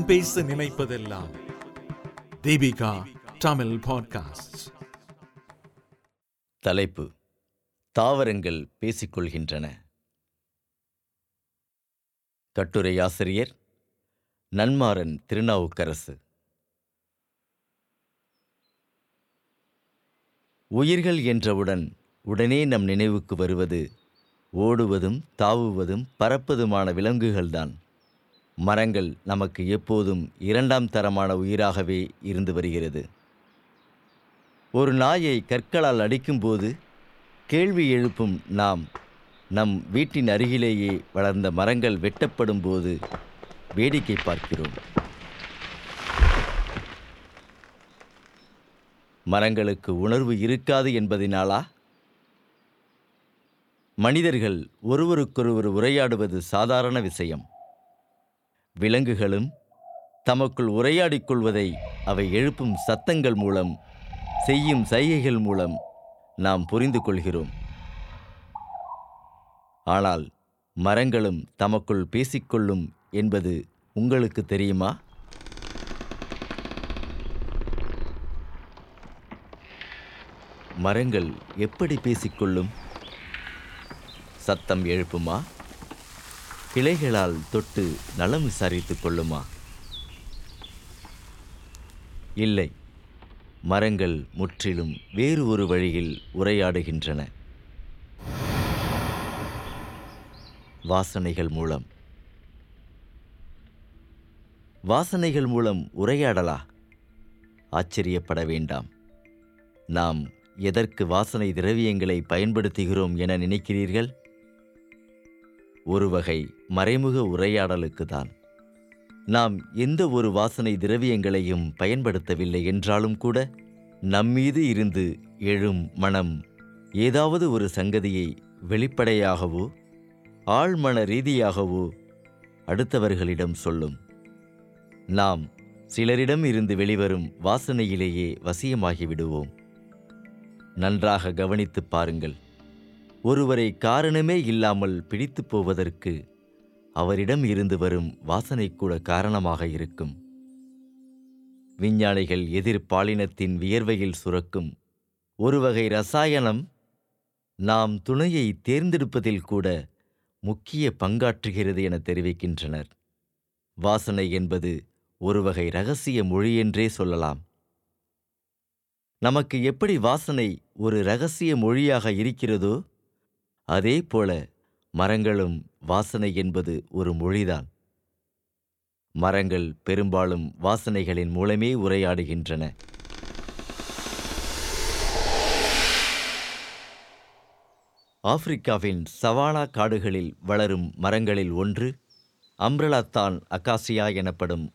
நான் பேச நினைப்பதெல்லாம். தீபிகா தமிழ் பாட்காஸ்ட் தலைப்பு தாவரங்கள் பேசிக்கொள்கின்றன. கட்டுரை ஆசிரியர் நன்மாறன் திருநாவுக்கரசு. உயிர்கள் என்றவுடன் உடனே நம் நினைவுக்கு வருவது ஓடுவதும் தாவுவதும் பறப்பதுமான விலங்குகள்தான். மரங்கள் நமக்கு எப்போதும் இரண்டாம் தரமான உயிராகவே இருந்து வருகிறது. ஒரு நாயை கற்களால் அடிக்கும்போது கேள்வி எழுப்பும் நாம் நம் வீட்டின் அருகிலேயே வளர்ந்த மரங்கள் வெட்டப்படும் போது வேடிக்கை பார்க்கிறோம். மரங்களுக்கு உணர்வு இருக்காது என்பதினாலா? மனிதர்கள் ஒருவருக்கொருவர் உரையாடுவது சாதாரண விஷயம். விலங்குகளும் தமக்குள் உரையாடிக் கொள்வதை அவை எழுப்பும் சத்தங்கள் மூலம் செய்யும் சைகைகள் மூலம் நாம் புரிந்து கொள்கிறோம். ஆனால் மரங்களும் தமக்குள் பேசிக்கொள்ளும் என்பது உங்களுக்கு தெரியுமா? மரங்கள் எப்படி பேசிக்கொள்ளும் சத்தம் எழுப்புமா? கிளைகளால் தொட்டு நலம் விசாரித்துக் கொள்ளுமா? இல்லை. மரங்கள் முற்றிலும் வேறு ஒரு வழியில் உரையாடுகின்றன. வாசனைகள் மூலம். வாசனைகள் மூலம் உரையாடலா? ஆச்சரியப்பட வேண்டாம். நாம் எதற்கு வாசனை திரவியங்களை பயன்படுத்துகிறோம் என நினைக்கிறீர்கள்? ஒரு வகை மறைமுக உரையாடலுக்கு தான். நாம் எந்த ஒரு வாசனை திரவியங்களையும் பயன்படுத்தவில்லை என்றாலும் கூட நம்மீது இருந்து எழும் மனம் ஏதாவது ஒரு சங்கதியை வெளிப்படையாகவோ ஆழ்மன ரீதியாகவோ அடுத்தவர்களிடம் சொல்லும். நாம் சிலரிடம் இருந்து வெளிவரும் வாசனையிலேயே வசியமாகிவிடுவோம் நன்றாக கவனித்துப் பாருங்கள். ஒருவரை காரணமே இல்லாமல் பிடித்துப் போவதற்கு அவரிடம் இருந்து வரும் வாசனை கூட காரணமாக இருக்கும். விஞ்ஞானிகள் எதிர்பாலினத்தின் வியர்வையில் சுரக்கும் ஒரு வகை ரசாயனம் நாம் துணையை தேர்ந்தெடுப்பதில் கூட முக்கிய பங்காற்றுகிறது என தெரிவிக்கின்றனர். வாசனை என்பது ஒரு வகை ரகசிய மொழி என்றே சொல்லலாம். நமக்கு எப்படி வாசனை ஒரு ரகசிய மொழியாக இருக்கிறதோ அதே போல மரங்களும் வாசனை என்பது ஒரு மொழிதான். மரங்கள் பெரும்பாலும் வாசனைகளின் மூலமே உரையாடுகின்றன. ஆப்பிரிக்காவின் சவானா காடுகளில் வளரும் மரங்களில் ஒன்று அம்ரலாத்தான் அகாசியா எனப்படும்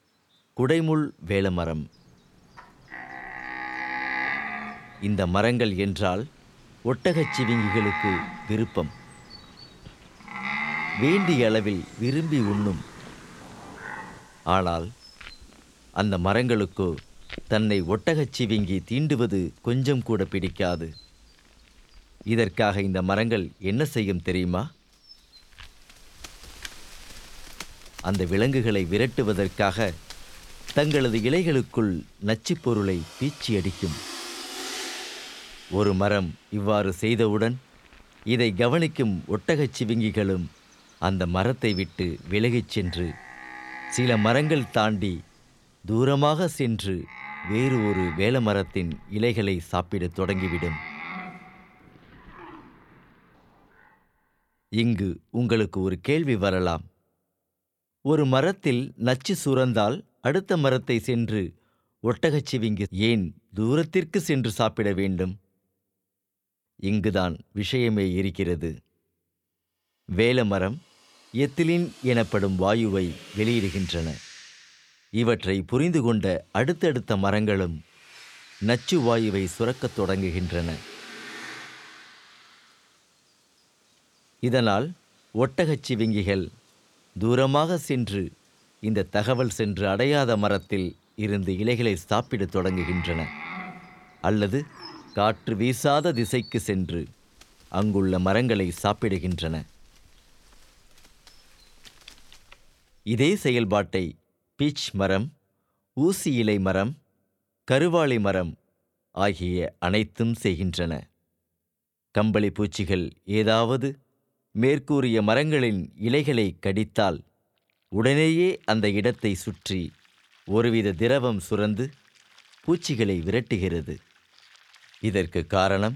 குடைமுள் வேலமரம். இந்த மரங்கள் என்றால் ஒட்டகச் சிவிங்கிகளுக்கு விருப்பம். வேண்டிய அளவில் விரும்பி உண்ணும். ஆனால் அந்த மரங்களுக்கோ தன்னை ஒட்டகச் சிவிங்கி தீண்டுவது கொஞ்சம் கூட பிடிக்காது. இதற்காக இந்த மரங்கள் என்ன செய்யும் தெரியுமா? அந்த விலங்குகளை விரட்டுவதற்காக தங்களது இலைகளுக்குள் நச்சுப் பொருளை பீச்சி அடிக்கும். ஒரு மரம் இவ்வாறு செய்தவுடன் இதை கவனிக்கும் ஒட்டகச் சிவிங்கிகளும் அந்த மரத்தை விட்டு விலகிச் சென்று சில மரங்கள் தாண்டி தூரமாக சென்று வேறு ஒரு வேலமரத்தின் இலைகளை சாப்பிடத் தொடங்கிவிடும். இங்கு உங்களுக்கு ஒரு கேள்வி வரலாம். ஒரு மரத்தில் நச்சு சுரந்தால் அடுத்த மரத்தை சென்று ஒட்டகச்சிவிங்கி ஏன் தூரத்திற்கு சென்று சாப்பிட வேண்டும்? இங்குதான் விஷயமே இருக்கிறது. வேலமரம் எத்திலின் எனப்படும் வாயுவை வெளியிடுகின்றன. இவற்றை புரிந்து கொண்ட அடுத்தடுத்த மரங்களும் நச்சு வாயுவை சுரக்கத் தொடங்குகின்றன. இதனால் ஒட்டகச் சிவிங்கிகள் தூரமாக சென்று இந்த தகவல் சென்று அடையாத மரத்தில் இருந்து இலைகளை சாப்பிடத் தொடங்குகின்றன. அல்லது காற்று வீசாத திசைக்கு சென்று அங்குள்ள மரங்களை சாப்பிடுகின்றன. இதே செயல்பாட்டை பீச் மரம் ஊசி இலை மரம் கருவாளி மரம் ஆகிய அனைத்தும் செய்கின்றன. கம்பளி பூச்சிகள் ஏதாவது மேற்கூறிய மரங்களின் இலைகளை கடித்தால் உடனேயே அந்த இடத்தை சுற்றி ஒருவித திரவம் சுரந்து பூச்சிகளை விரட்டுகிறது. இதற்கு காரணம்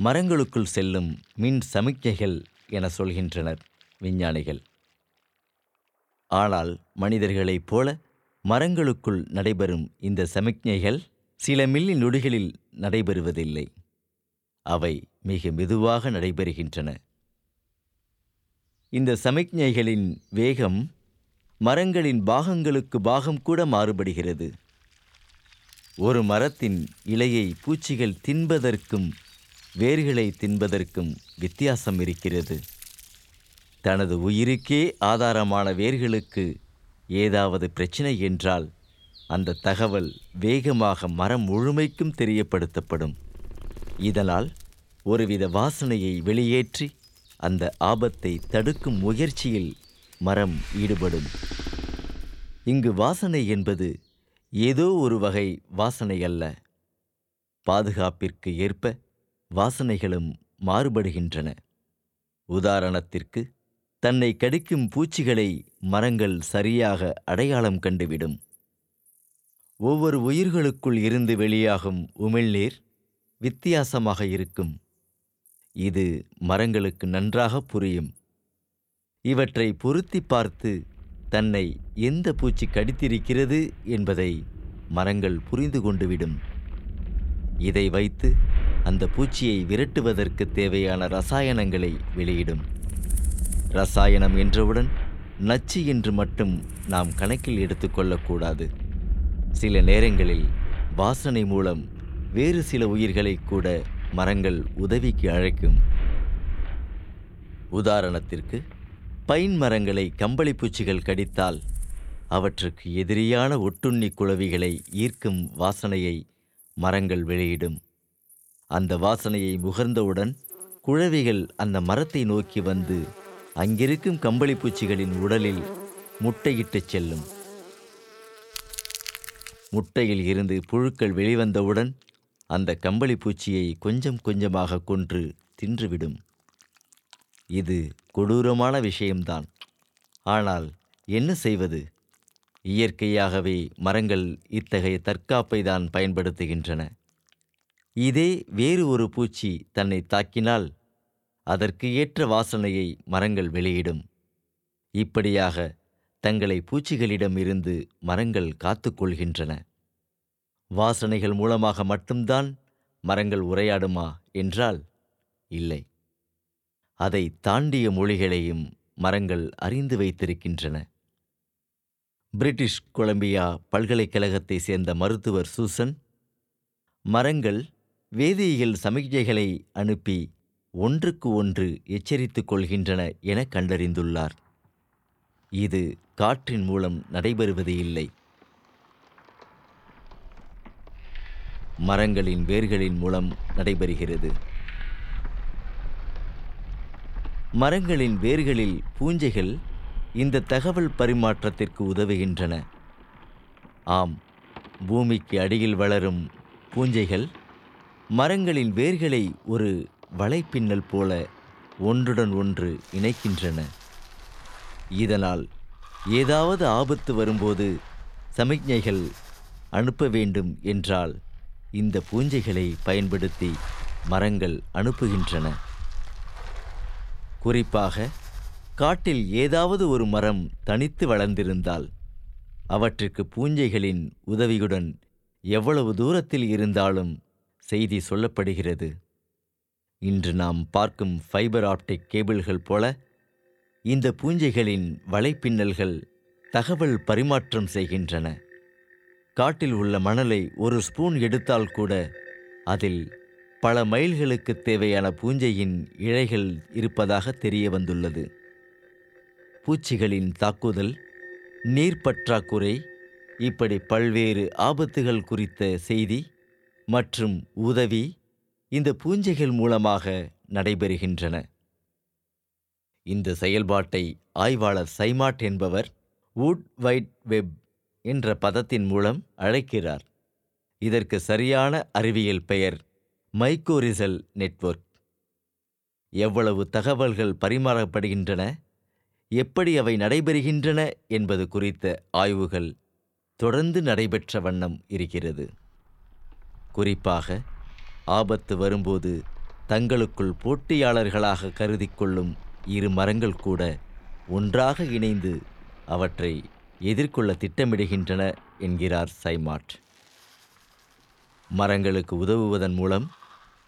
மரங்களுக்குள் செல்லும் மின் சமிக்ஞைகள் என சொல்கின்றனர் விஞ்ஞானிகள். ஆனால் மனிதர்களைப் போல மரங்களுக்குள் நடைபெறும் இந்த சமிக்ஞைகள் சில மில்லி நொடிகளில் நடைபெறுவதில்லை. அவை மிக மெதுவாக நடைபெறுகின்றன. இந்த சமிக்ஞைகளின் வேகம் மரங்களின் பாகங்களுக்கு பாகம் கூட மாறுபடுகிறது. ஒரு மரத்தின் இலையை பூச்சிகள் தின்பதற்கும் வேர்களை தின்பதற்கும் வித்தியாசம் இருக்கிறது. தனது உயிருக்கே ஆதாரமான வேர்களுக்கு ஏதாவது பிரச்சனை என்றால் அந்த தகவல் வேகமாக மரம் முழுமைக்கும் தெரியப்படுத்தப்படும். இதனால் ஒருவித வாசனையை வெளியேற்றி அந்த ஆபத்தை தடுக்கும் முயற்சியில் மரம் ஈடுபடும். இங்கு வாசனை என்பது ஏதோ ஒரு வகை வாசனை அல்ல பாதுகாப்பிற்கு ஏற்ப வாசனைகளும் மாறுபடுகின்றன. உதாரணத்திற்கு தன்னை கடிக்கும் பூச்சிகளை மரங்கள் சரியாக அடையாளம் கண்டுவிடும். ஒவ்வொரு உயிர்களுக்குள் இருந்து வெளியாகும் உமிழ்நீர் வித்தியாசமாக இருக்கும். இது மரங்களுக்கு நன்றாக புரியும். இவற்றை பொருத்தி பார்த்து தன்னை எந்த பூச்சி கடித்திருக்கிறது என்பதை மரங்கள் புரிந்து கொண்டுவிடும். இதை வைத்து அந்த பூச்சியை விரட்டுவதற்கு தேவையான ரசாயனங்களை வெளியிடும். ரசாயனம் என்றவுடன் நச்சு என்று மட்டும் நாம் கணக்கில் எடுத்துக்கொள்ளக்கூடாது சில நேரங்களில் வாசனை மூலம் வேறு சில உயிர்களை கூட மரங்கள் உதவிக்கு அழைக்கும். உதாரணத்திற்கு பைன் மரங்களை கம்பளி பூச்சிகள் கடித்தால் அவற்றுக்கு எதிரியான ஒட்டுண்ணி குளவிகளை ஈர்க்கும் வாசனையை மரங்கள் வெளியிடும். அந்த வாசனையை முகர்ந்தவுடன் குழவிகள் அந்த மரத்தை நோக்கி வந்து அங்கிருக்கும் கம்பளி பூச்சிகளின் உடலில் முட்டையிட்டுச் செல்லும். முட்டையில் இருந்து புழுக்கள் வெளிவந்தவுடன் அந்த கம்பளி பூச்சியை கொஞ்சம் கொஞ்சமாக கொன்று தின்றுவிடும். இது கொடூரமான விஷயம்தான். ஆனால் என்ன செய்வது? இயற்கையாகவே மரங்கள் இத்தகைய தற்காப்பை தான் பயன்படுத்துகின்றன. இதே வேறு ஒரு பூச்சி தன்னை தாக்கினால் அதற்கு ஏற்ற வாசனையை மரங்கள் வெளியிடும். இப்படியாக தங்களை பூச்சிகளிடம் இருந்து மரங்கள் காத்துக்கொள்கின்றன வாசனைகள் மூலமாக மட்டும்தான் மரங்கள் உரையாடுமா? என்றால் இல்லை. அதை தாண்டிய மொழிகளையும் மரங்கள் அறிந்து வைத்திருக்கின்றன. பிரிட்டிஷ் கொலம்பியா பல்கலைக்கழகத்தை சேர்ந்த மருத்துவர் சூசன் மரங்கள் வேதியியல் சமிக்ஞைகளை அனுப்பி ஒன்றுக்கு ஒன்று எச்சரித்துக் கொள்கின்றன என கண்டறிந்துள்ளார். இது காற்றின் மூலம் நடைபெறுவது இல்லை. மரங்களின் வேர்களின் மூலம் நடைபெறுகிறது. மரங்களின் வேர்களில் பூஞ்சைகள் இந்த தகவல் பரிமாற்றத்திற்கு உதவுகின்றன. ஆம் பூமிக்கு அடியில் வளரும் பூஞ்சைகள் மரங்களின் வேர்களை ஒரு வலைப்பின்னல் போல ஒன்றுடன் ஒன்று இணைக்கின்றன. இதனால் ஏதாவது ஆபத்து வரும்போது சமிக்ஞைகள் அனுப்ப வேண்டும் என்றால் இந்த பூஞ்சைகளை பயன்படுத்தி மரங்கள் அனுப்புகின்றன. குறிப்பாக காட்டில் ஏதாவது ஒரு மரம் தனித்து வளர்ந்திருந்தால் அவற்றுக்கு பூஞ்சைகளின் உதவியுடன் எவ்வளவு தூரத்தில் இருந்தாலும் செய்தி சொல்லப்படுகிறது. இன்று நாம் பார்க்கும் ஃபைபர் ஆப்டிக் கேபிள்கள் போல இந்த பூஞ்சைகளின் வலைப்பின்னல்கள் தகவல் பரிமாற்றம் செய்கின்றன. காட்டில் உள்ள மணலை ஒரு ஸ்பூன் எடுத்தால் கூட அதில் பல மைல்களுக்கு தேவையான பூஞ்சையின் இழைகள் இருப்பதாக தெரிய வந்துள்ளது. பூச்சிகளின் தாக்குதல் நீர் பற்றாக்குறை இப்படி பல்வேறு ஆபத்துகள் குறித்த செய்தி மற்றும் உதவி இந்த பூஞ்சைகள் மூலமாக நடைபெறுகின்றன. இந்த செயல்பாட்டை ஆய்வாளர் சைமாட் என்பவர் வுட் வைட் வெப் என்ற பதத்தின் மூலம் அழைக்கிறார். இதற்கு சரியான அறிவியல் பெயர் மைக்கோரிசல் நெட்வொர்க். எவ்வளவு தகவல்கள் பரிமாறப்படுகின்றன எப்படி அவை நடைபெறுகின்றன என்பது குறித்த ஆய்வுகள் தொடர்ந்து நடைபெற்ற வண்ணம் இருக்கிறது. குறிப்பாக ஆபத்து வரும்போது தங்களுக்குள் போட்டியாளர்களாக கருதி கொள்ளும் இரு மரங்கள் கூட ஒன்றாக இணைந்து அவற்றை எதிர்கொள்ள திட்டமிடுகின்றன என்கிறார் சைமாட். மரங்களுக்கு உதவுவதன் மூலம்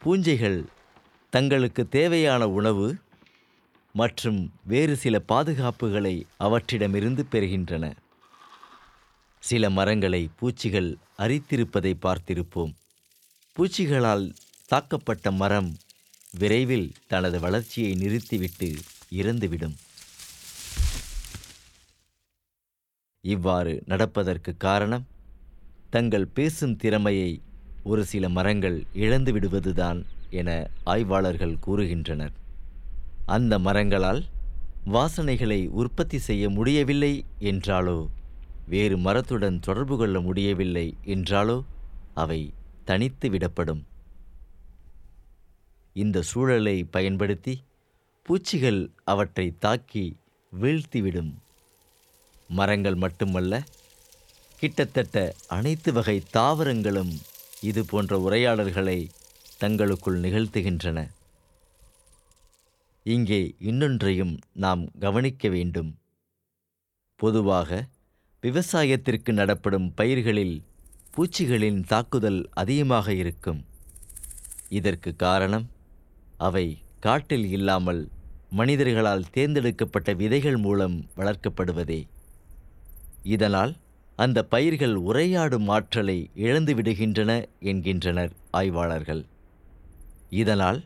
பூஞ்சைகள் தங்களுக்கு தேவையான உணவு மற்றும் வேறு சில பாதுகாப்புகளை அவற்றிடமிருந்து பெறுகின்றன. சில மரங்களை பூச்சிகள் அரித்திருப்பதை பார்த்திருப்போம். பூச்சிகளால் தாக்கப்பட்ட மரம் விரைவில் தனது வளர்ச்சியை நிறுத்திவிட்டு இறந்துவிடும். இவ்வாறு நடப்பதற்கு காரணம் தங்கள் பேசும் திறமையை ஒரு சில மரங்கள் இழந்து விடுவதுதான் என ஆய்வாளர்கள் கூறுகின்றனர். அந்த மரங்களால் வாசனைகளை உற்பத்தி செய்ய முடியவில்லை என்றாலோ வேறு மரத்துடன் தொடர்பு கொள்ள முடியவில்லை என்றாலோ அவை தனித்து விடப்படும். இந்த சூழலை பயன்படுத்தி பூச்சிகள் அவற்றை தாக்கி வீழ்த்திவிடும். மரங்கள் மட்டுமல்ல கிட்டத்தட்ட அனைத்து வகை தாவரங்களும் இது போன்ற உரையாடல்களை தங்களுக்குள் நிகழ்த்துகின்றன. இங்கே இன்னொன்றையும் நாம் கவனிக்க வேண்டும். பொதுவாக விவசாயத்திற்கு நடப்படும் பயிர்களில் பூச்சிகளின் தாக்குதல் அதிகமாக இருக்கும். இதற்கு காரணம் அவை காட்டில் இல்லாமல் மனிதர்களால் தேர்ந்தெடுக்கப்பட்ட விதைகள் மூலம் வளர்க்கப்படுவதே. இதனால் அந்த பயிர்கள் உரையாடும் ஆற்றலை இழந்து விடுகின்றன என்கின்றனர் ஆய்வாளர்கள். இதனால்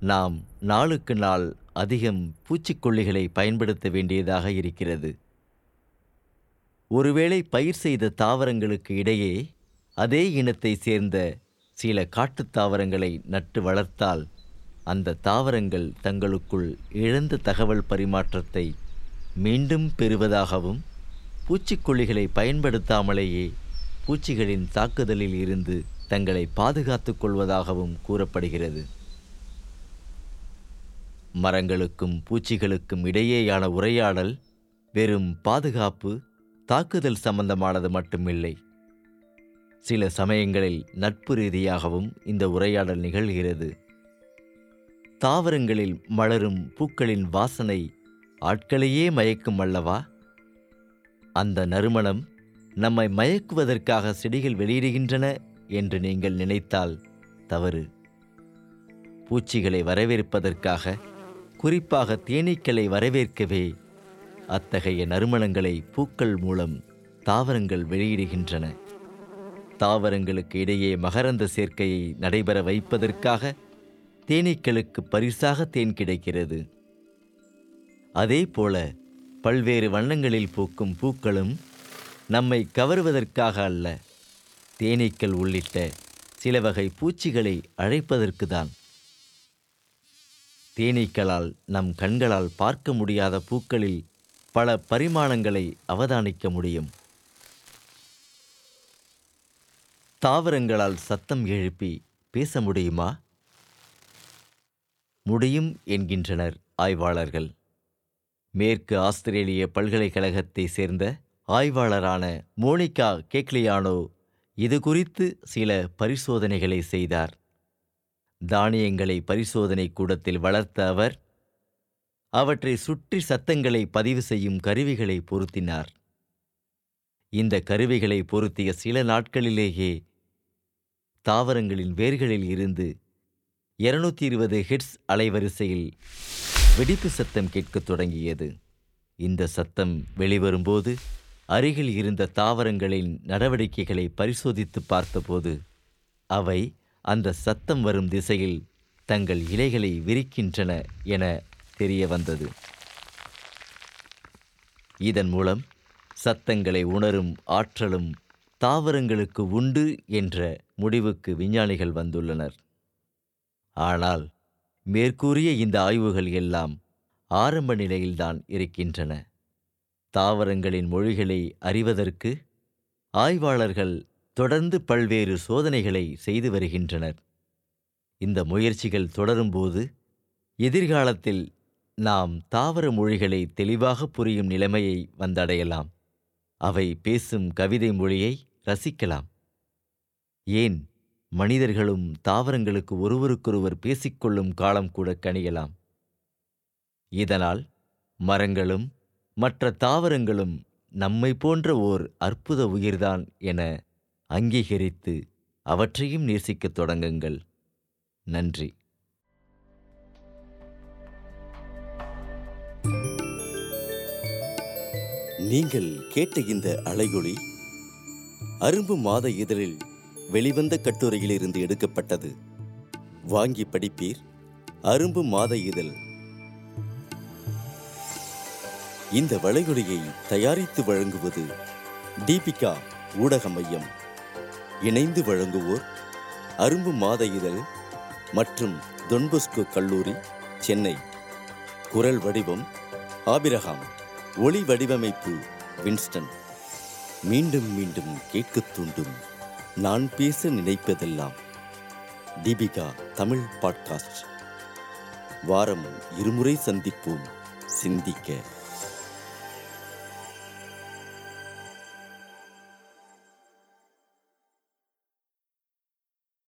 நாம் நாளுக்கு நாள் அதிகம் பூச்சிக்கொல்லிகளை பயன்படுத்த வேண்டியதாக இருக்கிறது. ஒருவேளை பயிர் செய்த தாவரங்களுக்கு இடையே அதே இனத்தை சேர்ந்த சில காட்டுத் தாவரங்களை நட்டு வளர்த்தால் அந்த தாவரங்கள் தங்களுக்குள் இழந்த தகவல் பரிமாற்றத்தை மீண்டும் பெறுவதாகவும் பூச்சிக்கொல்லிகளை பயன்படுத்தாமலேயே பூச்சிகளின் தாக்குதலில் இருந்து தங்களை பாதுகாத்துக் கொள்வதாகவும் கூறப்படுகிறது. மரங்களுக்கும் பூச்சிகளுக்கும் இடையேயான உரையாடல் வெறும் பாதுகாப்பு தாக்குதல் சம்பந்தமானது மட்டுமில்லை. சில சமயங்களில் நட்பு ரீதியாகவும் இந்த உரையாடல் நிகழ்கிறது. தாவரங்களில் மலரும் பூக்களின் வாசனை ஆட்களையே மயக்கும் அல்லவா? அந்த நறுமணம் நம்மை மயக்குவதற்காக செடிகள் வெளியிடுகின்றன என்று நீங்கள் நினைத்தால் தவறு. பூச்சிகளை வரவேற்பதற்காக குறிப்பாக தேனீக்களை வரவேற்கவே அத்தகைய நறுமணங்களை பூக்கள் மூலம் தாவரங்கள் வெளியிடுகின்றன. தாவரங்களுக்கு இடையே மகரந்த சேர்க்கையை நடைபெற வைப்பதற்காக தேனீக்களுக்கு பரிசாக தேன் கிடைக்கிறது. அதேபோல பல்வேறு வண்ணங்களில் பூக்கும் பூக்களும் நம்மை கவருவதற்காக அல்ல தேனீக்கள் உள்ளிட்ட சில வகை பூச்சிகளை அழைப்பதற்குதான். தேனீக்களால் நம் கண்களால் பார்க்க முடியாத பூக்களில் பல பரிமாணங்களை அவதானிக்க முடியும். தாவரங்களால் சத்தம் எழுப்பி பேச முடியுமா? முடியும் என்கின்றனர் ஆய்வாளர்கள். மேற்கு ஆஸ்திரேலிய பல்கலைக்கழகத்தை சேர்ந்த ஆய்வாளரான மோனிகா கேக்லியானோ இது குறித்து சில பரிசோதனைகளை செய்தார். தானியங்களை பரிசோதனை கூடத்தில் வளர்த்த அவர் அவற்றை சுற்றி சத்தங்களை பதிவு செய்யும் கருவிகளை பொருத்தினார். இந்த கருவிகளை பொருத்திய சில நாட்களிலேயே தாவரங்களின் வேர்களில் இருந்து இருநூத்தி இருபது ஹிட்ஸ் அலைவரிசையில் வெடிப்பு சத்தம் கேட்கத் தொடங்கியது. இந்த சத்தம் வெளிவரும்போது அருகில் இருந்த தாவரங்களின் நடவடிக்கைகளை பரிசோதித்து பார்த்தபோது அவை அந்த சத்தம் வரும் திசையில் தங்கள் இலைகளை விரிக்கின்றன என தெரிய வந்தது. இதன் மூலம் சத்தங்களை உணரும் ஆற்றலும் தாவரங்களுக்கு உண்டு என்ற முடிவுக்கு விஞ்ஞானிகள் வந்துள்ளனர். ஆனால் மேற்கூறிய இந்த ஆய்வுகள் எல்லாம் ஆரம்ப நிலையில்தான் இருக்கின்றன. தாவரங்களின் மொழிகளை அறிவதற்கு ஆய்வாளர்கள் தொடர்ந்து பல்வேறு சோதனைகளை செய்து வருகின்றனர். இந்த முயற்சிகள் தொடரும்போது எதிர்காலத்தில் நாம் தாவர மொழிகளை தெளிவாக புரியும் நிலைமையை வந்தடையலாம். அவை பேசும் கவிதை மொழியை ரசிக்கலாம். ஏன்? மனிதர்களும் தாவரங்களுக்கு ஒருவருக்கொருவர் பேசிக்கொள்ளும் காலம் கூட கணியலாம் இதனால் மரங்களும் மற்ற தாவரங்களும் நம்மை போன்ற ஓர் அற்புத உயிர்தான் என அங்கீகரித்து அவற்றையும் நேசிக்கத் தொடங்குங்கள். நன்றி. நீங்கள் கேட்ட இந்த அலையொளி அரும்பு மாத இதழில் வெளிவந்த கட்டுரையிலிருந்து எடுக்கப்பட்டது. வாங்கி படிப்பீர். அரும்பு மாத இதழ். இந்த வளைகுடையை தயாரித்து வழங்குவது தீபிகா ஊடக மையம். இணைந்து வழங்குவோர் அரும்பு மாத இதழ் மற்றும் தொன்பொஸ்கோ கல்லூரி சென்னை. குரல் வடிவம் ஆபிரகாம். ஒளி வடிவமைப்பு வின்ஸ்டன். மீண்டும் மீண்டும் கேட்கத் தூண்டும். நான் பேச நினைப்பதெல்லாம் தீபிகா தமிழ் பாட்காஸ்ட். வாரம் இருமுறை சந்திப்போம். சிந்திக்க.